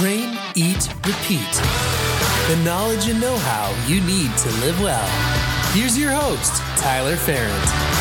Train, eat, repeat. The knowledge and know how you need to live well. Here's your host, Tyler Ferrand.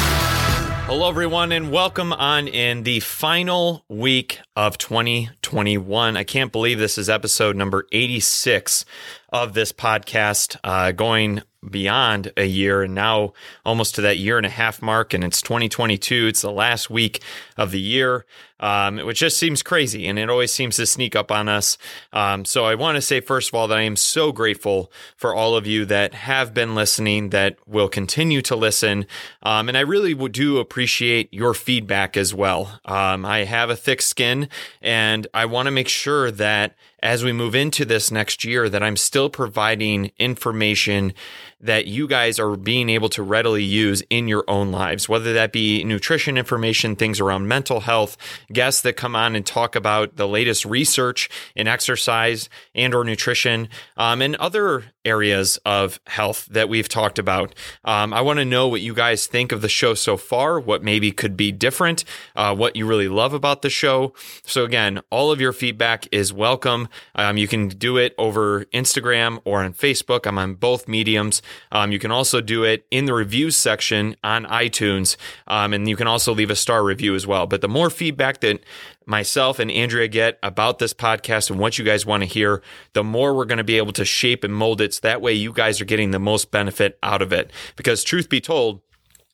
Hello, everyone, and welcome on in the final week of 2021. I can't believe this is episode number 86 of this podcast, uh, going beyond a year and now almost to that year and a half mark. And it's 2022. It's the last week of the year, um, which just seems crazy and it always seems to sneak up on us. Um, so I want to say, first of all, that I am so grateful for all of you that have been listening, that will continue to listen. Um, and I really do appreciate your feedback as well. Um, I have a thick skin and I want to make sure that as we move into this next year that I'm still providing information that you guys are being able to readily use in your own lives, whether that be nutrition information, things around mental health, guests that come on and talk about the latest research in exercise and or nutrition, um, and other areas of health that we've talked about. Um, I want to know what you guys think of the show so far, what maybe could be different, uh, what you really love about the show. So again, all of your feedback is welcome. Um, you can do it over Instagram or on Facebook. I'm on both mediums. Um, you can also do it in the reviews section on iTunes, um, and you can also leave a star review as well. But the more feedback that myself and Andrea get about this podcast and what you guys want to hear, the more we're going to be able to shape and mold it. So that way you guys are getting the most benefit out of it. Because truth be told,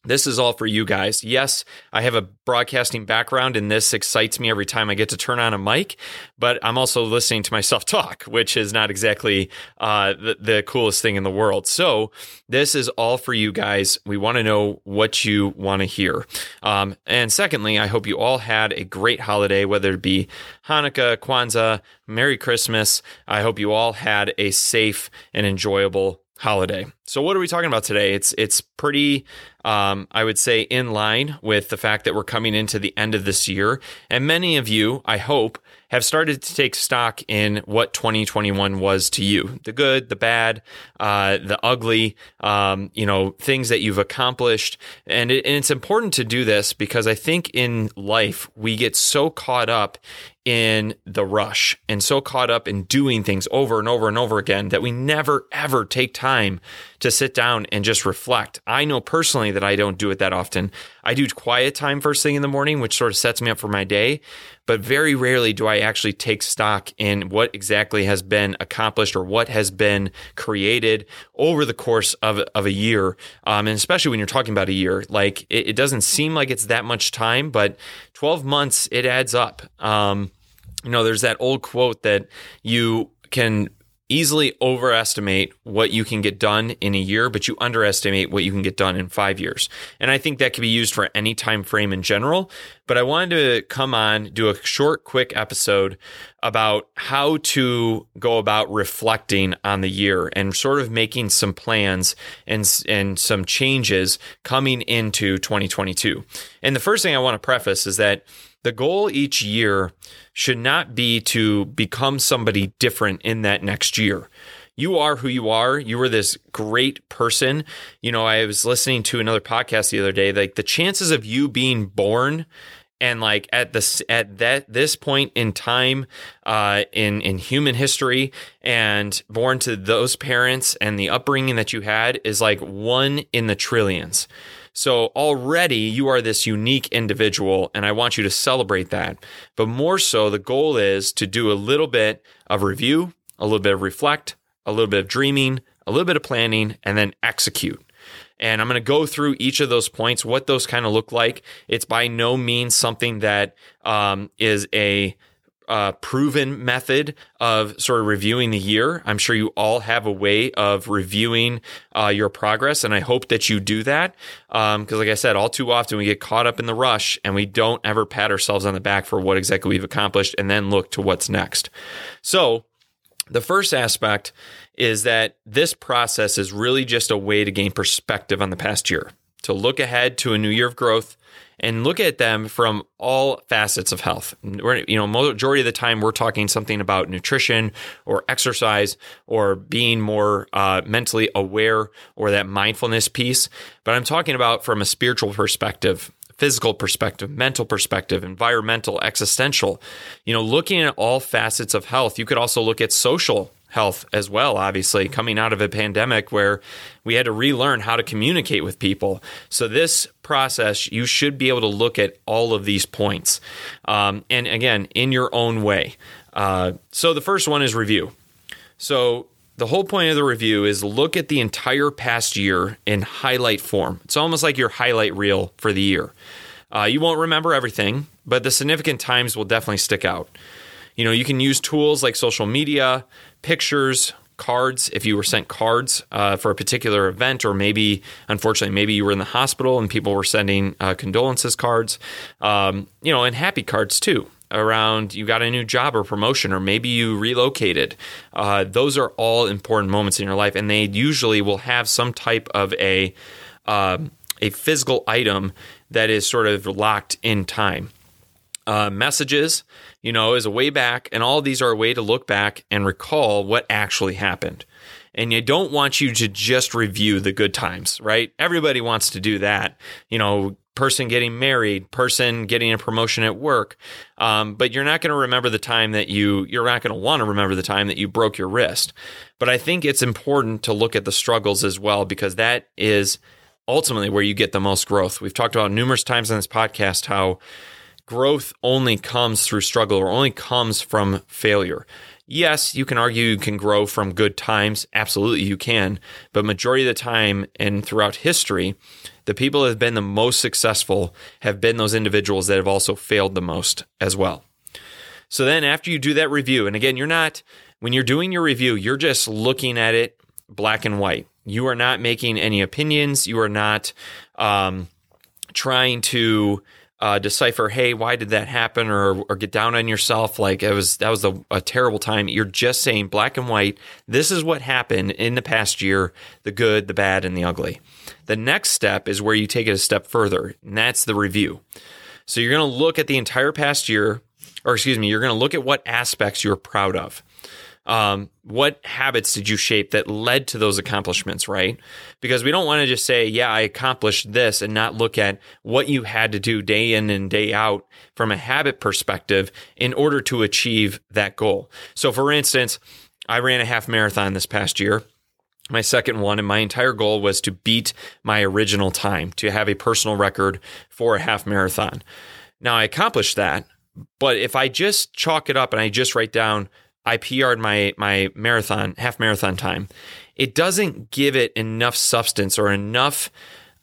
this is all for you guys. Yes, I have a broadcasting background and this excites me every time I get to turn on a mic, but I'm also listening to myself talk, which is not exactly uh, the, the coolest thing in the world. So, this is all for you guys. We want to know what you want to hear. Um, and secondly, I hope you all had a great holiday, whether it be Hanukkah, Kwanzaa, Merry Christmas. I hope you all had a safe and enjoyable holiday. So what are we talking about today? It's it's pretty um, I would say in line with the fact that we're coming into the end of this year and many of you, I hope, have started to take stock in what 2021 was to you the good, the bad, uh, the ugly, um, you know, things that you've accomplished. And, it, and it's important to do this because I think in life, we get so caught up in the rush and so caught up in doing things over and over and over again that we never ever take time to sit down and just reflect. I know personally that I don't do it that often. I do quiet time first thing in the morning, which sort of sets me up for my day, but very rarely do I actually take stock in what exactly has been accomplished or what has been created over the course of, of a year. Um, and especially when you're talking about a year, like it, it, doesn't seem like it's that much time, but 12 months, it adds up. Um, you know, there's that old quote that you can easily overestimate what you can get done in a year, but you underestimate what you can get done in five years. And I think that can be used for any time frame in general. But I wanted to come on, do a short, quick episode about how to go about reflecting on the year and sort of making some plans and, and some changes coming into 2022. And the first thing I want to preface is that the goal each year should not be to become somebody different in that next year. You are who you are. You are this great person. You know, I was listening to another podcast the other day. Like the chances of you being born and like at this at that this point in time uh, in in human history and born to those parents and the upbringing that you had is like one in the trillions. So already you are this unique individual, and I want you to celebrate that. But more so, the goal is to do a little bit of review, a little bit of reflect, a little bit of dreaming, a little bit of planning, and then execute. And I'm going to go through each of those points, what those kind of look like. It's by no means something that um, is a uh, proven method of sort of reviewing the year. I'm sure you all have a way of reviewing uh, your progress, and I hope that you do that. Because, um, like I said, all too often we get caught up in the rush and we don't ever pat ourselves on the back for what exactly we've accomplished and then look to what's next. So, the first aspect is that this process is really just a way to gain perspective on the past year, to look ahead to a new year of growth and look at them from all facets of health. We're, you know, majority of the time we're talking something about nutrition or exercise or being more uh, mentally aware or that mindfulness piece. But I'm talking about from a spiritual perspective physical perspective, mental perspective, environmental, existential. You know, looking at all facets of health. You could also look at social health as well, obviously, coming out of a pandemic where we had to relearn how to communicate with people. So, this process, you should be able to look at all of these points. Um, and again, in your own way. Uh, so, the first one is review. So, the whole point of the review is look at the entire past year in highlight form. It's almost like your highlight reel for the year. Uh, you won't remember everything, but the significant times will definitely stick out. You know, you can use tools like social media, pictures, cards if you were sent cards uh, for a particular event, or maybe, unfortunately, maybe you were in the hospital and people were sending uh, condolences cards, um, you know, and happy cards too. Around you got a new job or promotion, or maybe you relocated. Uh, those are all important moments in your life, and they usually will have some type of a um, a physical item that is sort of locked in time. Uh, messages, you know, is a way back, and all these are a way to look back and recall what actually happened. And you don't want you to just review the good times, right? Everybody wants to do that. You know, person getting married, person getting a promotion at work. Um, but you're not going to remember the time that you, you're not going to want to remember the time that you broke your wrist. But I think it's important to look at the struggles as well, because that is ultimately where you get the most growth. We've talked about numerous times on this podcast how growth only comes through struggle or only comes from failure. Yes, you can argue you can grow from good times. Absolutely, you can. But majority of the time and throughout history, the people that have been the most successful have been those individuals that have also failed the most as well. So then, after you do that review, and again, you're not, when you're doing your review, you're just looking at it black and white. You are not making any opinions. You are not um, trying to uh, decipher, hey, why did that happen, or or get down on yourself like it was that was a, a terrible time. You're just saying black and white. This is what happened in the past year: the good, the bad, and the ugly. The next step is where you take it a step further, and that's the review. So you're going to look at the entire past year, or excuse me, you're going to look at what aspects you're proud of um, what habits did you shape that led to those accomplishments, right? Because we don't want to just say, yeah, I accomplished this and not look at what you had to do day in and day out from a habit perspective in order to achieve that goal. So, for instance, I ran a half marathon this past year my second one, and my entire goal was to beat my original time, to have a personal record for a half marathon. Now, I accomplished that, but if I just chalk it up and I just write down I PR'd my my marathon half marathon time, it doesn't give it enough substance or enough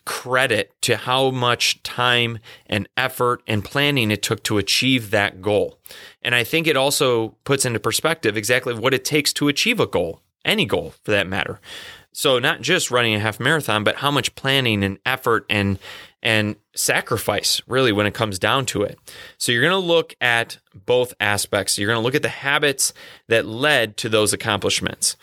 credit to how much time and effort and planning it took to achieve that goal. And I think it also puts into perspective exactly what it takes to achieve a goal, any goal for that matter. So not just running a half marathon, but how much planning and effort and and sacrifice really when it comes down to it. So you're going to look at both aspects. You're going to look at the habits that led to those accomplishments.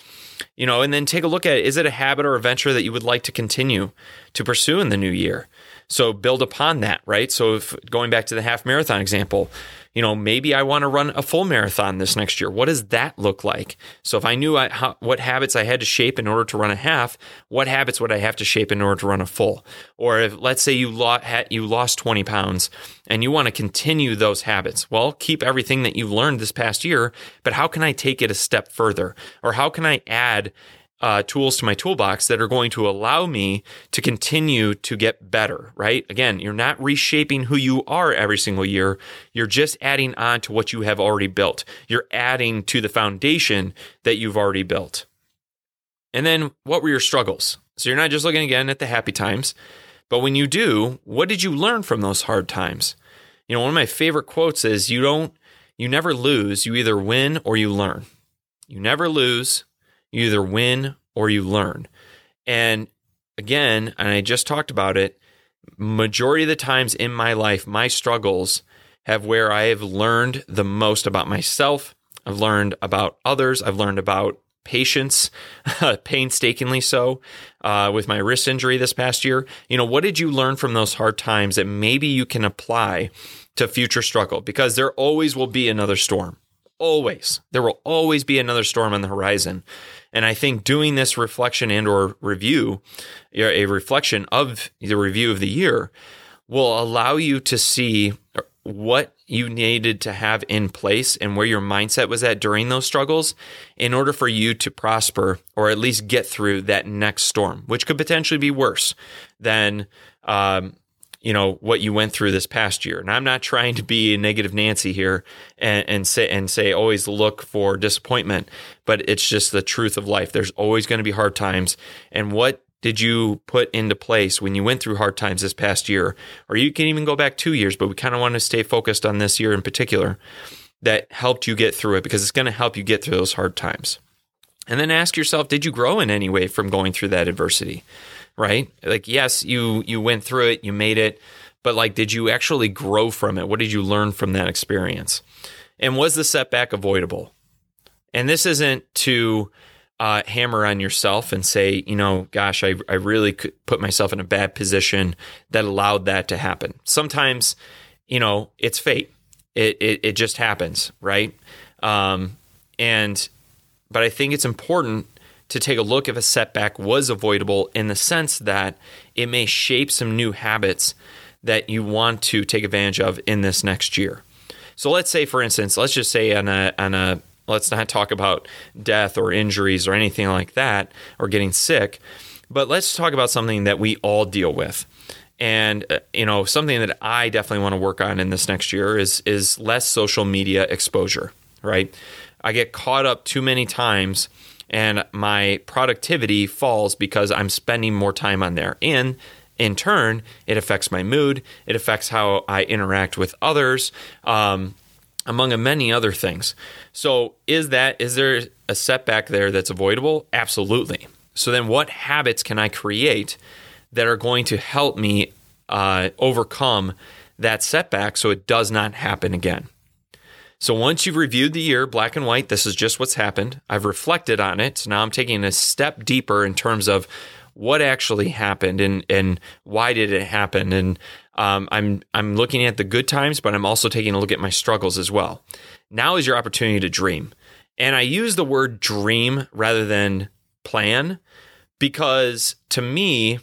You know, and then take a look at is it a habit or a venture that you would like to continue to pursue in the new year? So build upon that, right? So if going back to the half marathon example, you know, maybe I want to run a full marathon this next year. What does that look like? So if I knew I, how, what habits I had to shape in order to run a half, what habits would I have to shape in order to run a full? Or if let's say you lost you lost 20 pounds and you want to continue those habits, well, keep everything that you've learned this past year, but how can I take it a step further? Or how can I add uh, tools to my toolbox that are going to allow me to continue to get better, right? Again, you're not reshaping who you are every single year. You're just adding on to what you have already built. You're adding to the foundation that you've already built. And then what were your struggles? So you're not just looking again at the happy times, but when you do, what did you learn from those hard times? You know, one of my favorite quotes is you don't, you never lose, you either win or you learn. You never lose, you either win or you learn. And again, and I just talked about it, majority of the times in my life, my struggles have where I have learned the most about myself. I've learned about others. I've learned about patience, painstakingly so, uh, with my wrist injury this past year. You know, what did you learn from those hard times that maybe you can apply to future struggle? Because there always will be another storm. Always. There will always be another storm on the horizon. And I think doing this reflection and or review, a reflection of the review of the year, will allow you to see what you needed to have in place and where your mindset was at during those struggles in order for you to prosper or at least get through that next storm, which could potentially be worse than um, you know what you went through this past year. And I'm not trying to be a negative Nancy here and, and say and say always look for disappointment, but it's just the truth of life. There's always going to be hard times, and what did you put into place when you went through hard times this past year? Or you can even go back two years, but we kind of want to stay focused on this year in particular that helped you get through it because it's going to help you get through those hard times. And then ask yourself, did you grow in any way from going through that adversity? Right? Like, yes, you you went through it, you made it, but like, did you actually grow from it? What did you learn from that experience? And was the setback avoidable? And this isn't to uh, hammer on yourself and say, you know, gosh, I, I really put myself in a bad position that allowed that to happen. Sometimes, you know, it's fate. It, it, it just happens, right? Um, and, but I think it's important to take a look if a setback was avoidable in the sense that it may shape some new habits that you want to take advantage of in this next year. So let's say, for instance, let's just say on a on a Let's not talk about death or injuries or anything like that or getting sick, but let's talk about something that we all deal with. And uh, you know, something that I definitely want to work on in this next year is is less social media exposure, right? I get caught up too many times and my productivity falls because I'm spending more time on there. And in turn, it affects my mood. It affects how I interact with others. Um, among many other things. So, is that is there a setback there that's avoidable? Absolutely. So then, what habits can I create that are going to help me uh, overcome that setback so it does not happen again? So once you've reviewed the year, black and white, this is just what's happened. I've reflected on it. So now I'm taking a step deeper in terms of what actually happened and and why did it happen and um, I'm I'm looking at the good times, but I'm also taking a look at my struggles as well. Now is your opportunity to dream, and I use the word dream rather than plan because to me,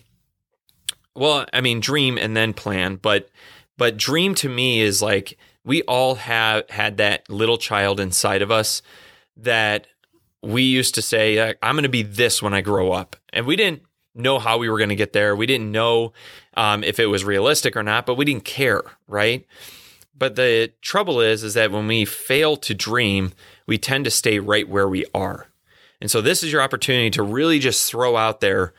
well, I mean dream and then plan, but but dream to me is like we all have had that little child inside of us that we used to say I'm going to be this when I grow up, and we didn't know how we were going to get there. We didn't know um, if it was realistic or not, but we didn't care, right? But the trouble is, is that when we fail to dream, we tend to stay right where we are. And so this is your opportunity to really just throw out there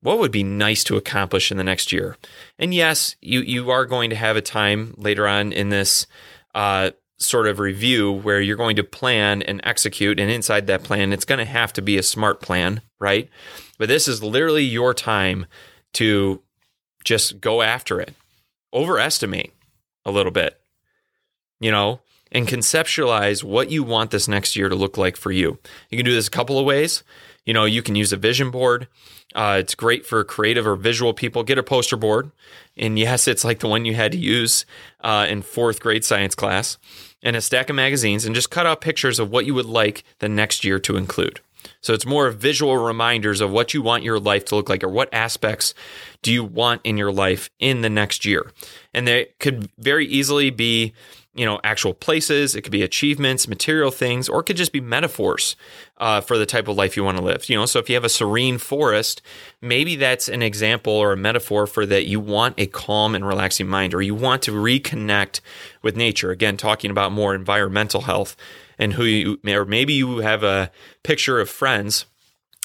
what would be nice to accomplish in the next year. And yes, you you are going to have a time later on in this uh, sort of review where you're going to plan and execute, and inside that plan, it's going to have to be a smart plan, right? But this is literally your time to just go after it, overestimate a little bit, you know, and conceptualize what you want this next year to look like for you. You can do this a couple of ways. You know, you can use a vision board. Uh, it's great for creative or visual people. Get a poster board. And yes, it's like the one you had to use uh, in fourth grade science class, and a stack of magazines, and just cut out pictures of what you would like the next year to include. So it's more visual reminders of what you want your life to look like or what aspects do you want in your life in the next year. And they could very easily be, you know, actual places, it could be achievements, material things, or it could just be metaphors uh, for the type of life you want to live. You know, so if you have a serene forest, maybe that's an example or a metaphor for that you want a calm and relaxing mind or you want to reconnect with nature. Again, talking about more environmental health and who you, or maybe you have a picture of friends.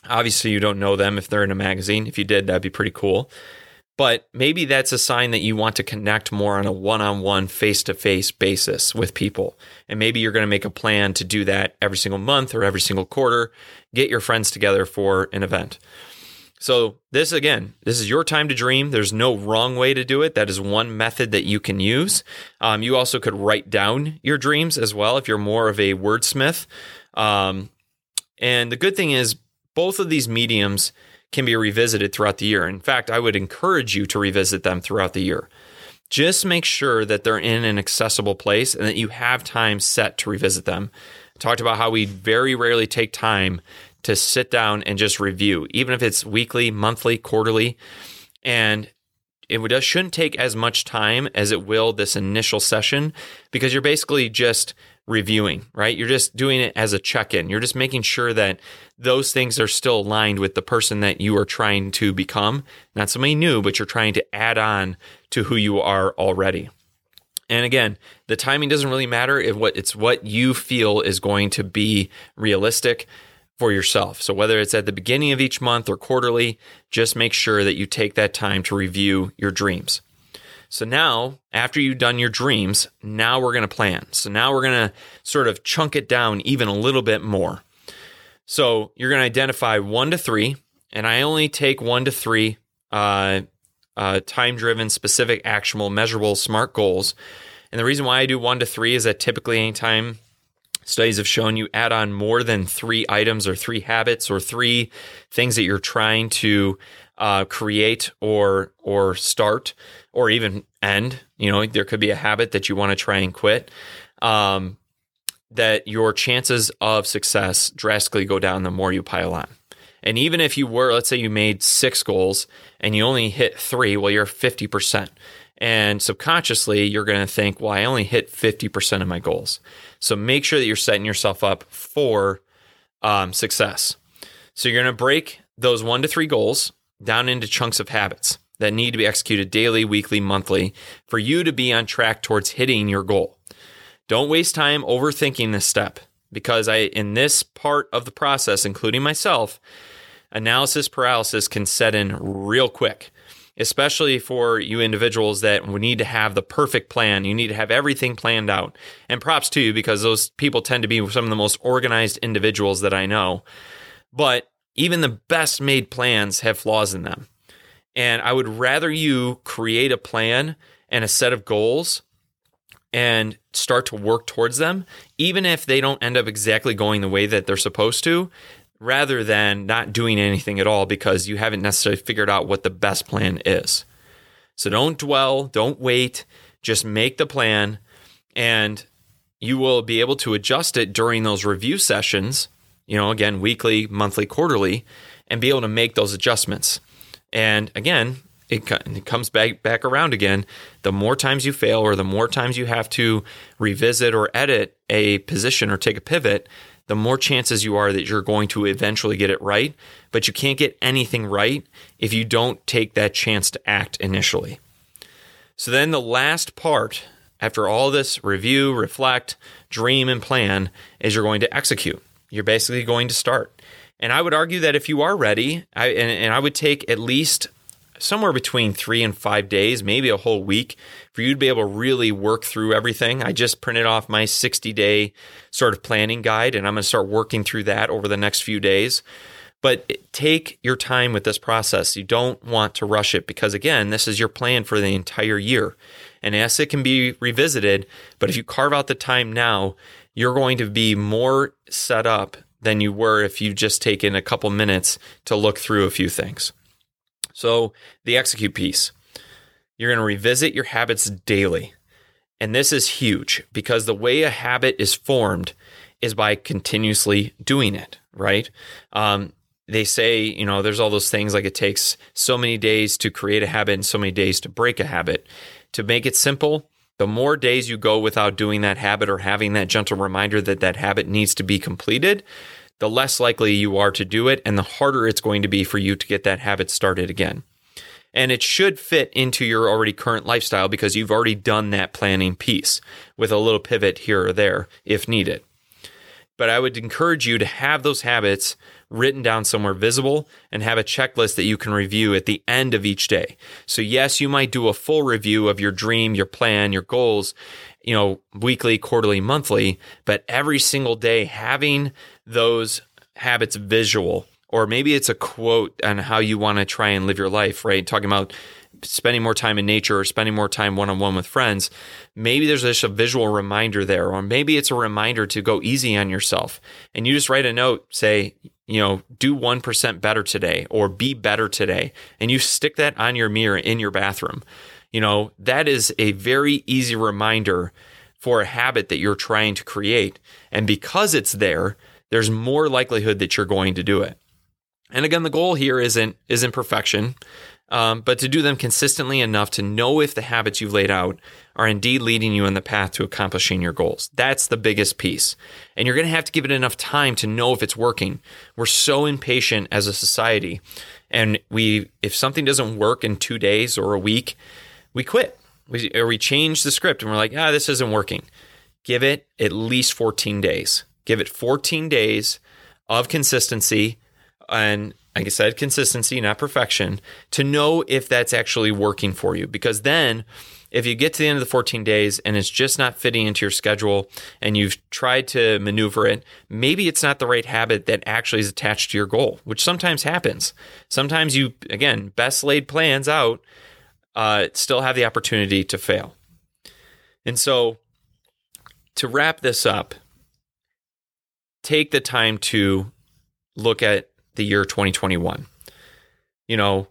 Obviously, you don't know them if they're in a magazine. If you did, that'd be pretty cool. But maybe that's a sign that you want to connect more on a one on one, face to face basis with people. And maybe you're going to make a plan to do that every single month or every single quarter. Get your friends together for an event. So, this again, this is your time to dream. There's no wrong way to do it. That is one method that you can use. Um, you also could write down your dreams as well if you're more of a wordsmith. Um, and the good thing is, both of these mediums can be revisited throughout the year. In fact, I would encourage you to revisit them throughout the year. Just make sure that they're in an accessible place and that you have time set to revisit them. I talked about how we very rarely take time to sit down and just review, even if it's weekly, monthly, quarterly. And it shouldn't take as much time as it will this initial session because you're basically just reviewing, right? You're just doing it as a check in. You're just making sure that those things are still aligned with the person that you are trying to become. Not somebody new, but you're trying to add on to who you are already. And again, the timing doesn't really matter if what it's what you feel is going to be realistic for yourself. So whether it's at the beginning of each month or quarterly, just make sure that you take that time to review your dreams. So now, after you've done your dreams, now we're going to plan. So now we're going to sort of chunk it down even a little bit more. So you're going to identify one to three, and I only take one to three uh, uh, time driven, specific, actionable, measurable, smart goals. And the reason why I do one to three is that typically, anytime studies have shown you add on more than three items or three habits or three things that you're trying to uh, create or or start or even end. You know, there could be a habit that you want to try and quit. Um, that your chances of success drastically go down the more you pile on. And even if you were, let's say you made six goals and you only hit three, well, you're 50%. And subconsciously, you're going to think, well, I only hit 50% of my goals. So make sure that you're setting yourself up for um, success. So you're going to break those one to three goals down into chunks of habits that need to be executed daily, weekly, monthly for you to be on track towards hitting your goal. Don't waste time overthinking this step because I in this part of the process including myself analysis paralysis can set in real quick, especially for you individuals that need to have the perfect plan. You need to have everything planned out. And props to you because those people tend to be some of the most organized individuals that I know. But even the best made plans have flaws in them. And I would rather you create a plan and a set of goals and start to work towards them, even if they don't end up exactly going the way that they're supposed to, rather than not doing anything at all because you haven't necessarily figured out what the best plan is. So don't dwell, don't wait, just make the plan and you will be able to adjust it during those review sessions, you know, again, weekly, monthly, quarterly, and be able to make those adjustments. And again, it, it comes back back around again. The more times you fail or the more times you have to revisit or edit a position or take a pivot, the more chances you are that you're going to eventually get it right. But you can't get anything right if you don't take that chance to act initially. So then the last part, after all this review, reflect, dream, and plan, is you're going to execute. You're basically going to start. And I would argue that if you are ready, I, and, and I would take at least somewhere between three and five days, maybe a whole week, for you to be able to really work through everything. I just printed off my 60 day sort of planning guide, and I'm going to start working through that over the next few days. But take your time with this process. You don't want to rush it because, again, this is your plan for the entire year. And yes, it can be revisited, but if you carve out the time now, you're going to be more set up than you were if you just taken a couple minutes to look through a few things. So, the execute piece you're going to revisit your habits daily. And this is huge because the way a habit is formed is by continuously doing it, right? Um, they say, you know, there's all those things like it takes so many days to create a habit and so many days to break a habit. To make it simple, the more days you go without doing that habit or having that gentle reminder that that habit needs to be completed, the less likely you are to do it and the harder it's going to be for you to get that habit started again. And it should fit into your already current lifestyle because you've already done that planning piece with a little pivot here or there if needed. But I would encourage you to have those habits written down somewhere visible and have a checklist that you can review at the end of each day. So, yes, you might do a full review of your dream, your plan, your goals, you know, weekly, quarterly, monthly, but every single day having those habits visual, or maybe it's a quote on how you want to try and live your life, right? Talking about spending more time in nature or spending more time one on one with friends, maybe there's just a visual reminder there, or maybe it's a reminder to go easy on yourself. And you just write a note, say, you know, do 1% better today or be better today. And you stick that on your mirror in your bathroom. You know, that is a very easy reminder for a habit that you're trying to create. And because it's there, there's more likelihood that you're going to do it. And again, the goal here isn't isn't perfection. um, but to do them consistently enough to know if the habits you've laid out are indeed leading you in the path to accomplishing your goals. That's the biggest piece. And you're going to have to give it enough time to know if it's working. We're so impatient as a society. And we, if something doesn't work in two days or a week, we quit. We, or we change the script and we're like, ah, this isn't working. Give it at least 14 days. Give it 14 days of consistency and like I said, consistency, not perfection, to know if that's actually working for you. Because then, if you get to the end of the 14 days and it's just not fitting into your schedule and you've tried to maneuver it, maybe it's not the right habit that actually is attached to your goal, which sometimes happens. Sometimes you, again, best laid plans out, uh, still have the opportunity to fail. And so, to wrap this up, take the time to look at the year 2021. You know,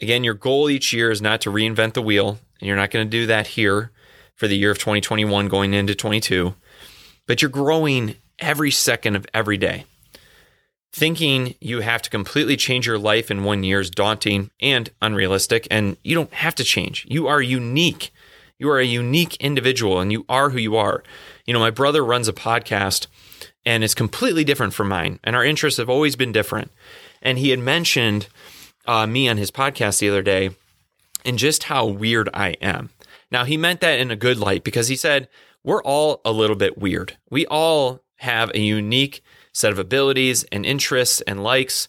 again, your goal each year is not to reinvent the wheel, and you're not going to do that here for the year of 2021 going into 22, but you're growing every second of every day. Thinking you have to completely change your life in one year is daunting and unrealistic, and you don't have to change. You are unique. You are a unique individual, and you are who you are. You know, my brother runs a podcast and it's completely different from mine. And our interests have always been different. And he had mentioned uh, me on his podcast the other day and just how weird I am. Now, he meant that in a good light because he said, We're all a little bit weird. We all have a unique set of abilities and interests and likes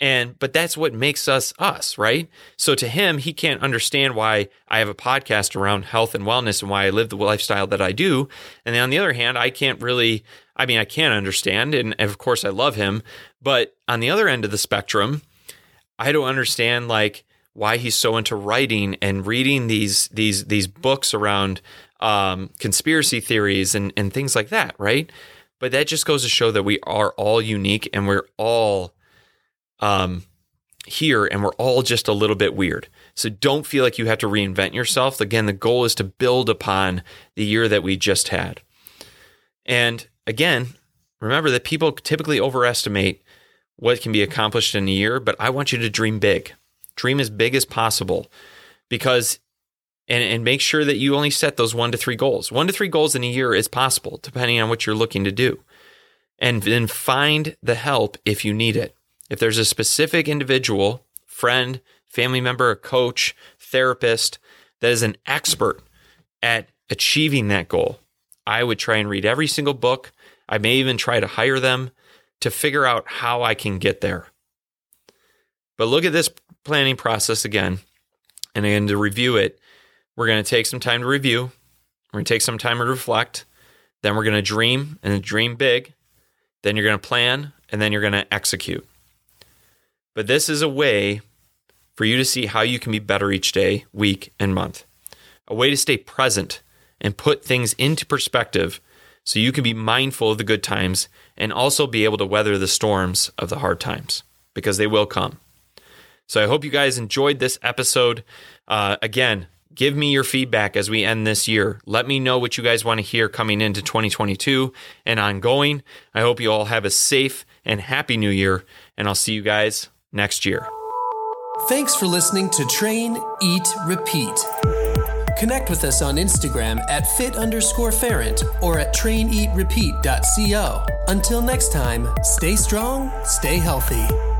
and but that's what makes us us, right? So to him, he can't understand why I have a podcast around health and wellness and why I live the lifestyle that I do. And then on the other hand, I can't really I mean, I can't understand and of course I love him, but on the other end of the spectrum, I don't understand like why he's so into writing and reading these these these books around um, conspiracy theories and and things like that, right? But that just goes to show that we are all unique and we're all um, here and we're all just a little bit weird. So don't feel like you have to reinvent yourself. Again, the goal is to build upon the year that we just had. And again, remember that people typically overestimate what can be accomplished in a year, but I want you to dream big. Dream as big as possible because and, and make sure that you only set those one to three goals. One to three goals in a year is possible, depending on what you're looking to do. And then find the help if you need it. If there's a specific individual, friend, family member, a coach, therapist that is an expert at achieving that goal, I would try and read every single book. I may even try to hire them to figure out how I can get there. But look at this planning process again. And again, to review it, we're going to take some time to review. We're going to take some time to reflect. Then we're going to dream and dream big. Then you're going to plan and then you're going to execute. But this is a way for you to see how you can be better each day, week, and month. A way to stay present and put things into perspective so you can be mindful of the good times and also be able to weather the storms of the hard times because they will come. So I hope you guys enjoyed this episode. Uh, again, give me your feedback as we end this year. Let me know what you guys want to hear coming into 2022 and ongoing. I hope you all have a safe and happy new year, and I'll see you guys next year. Thanks for listening to Train, Eat, Repeat. Connect with us on Instagram at fit underscore ferrant or at traineatrepeat.co. Until next time, stay strong, stay healthy.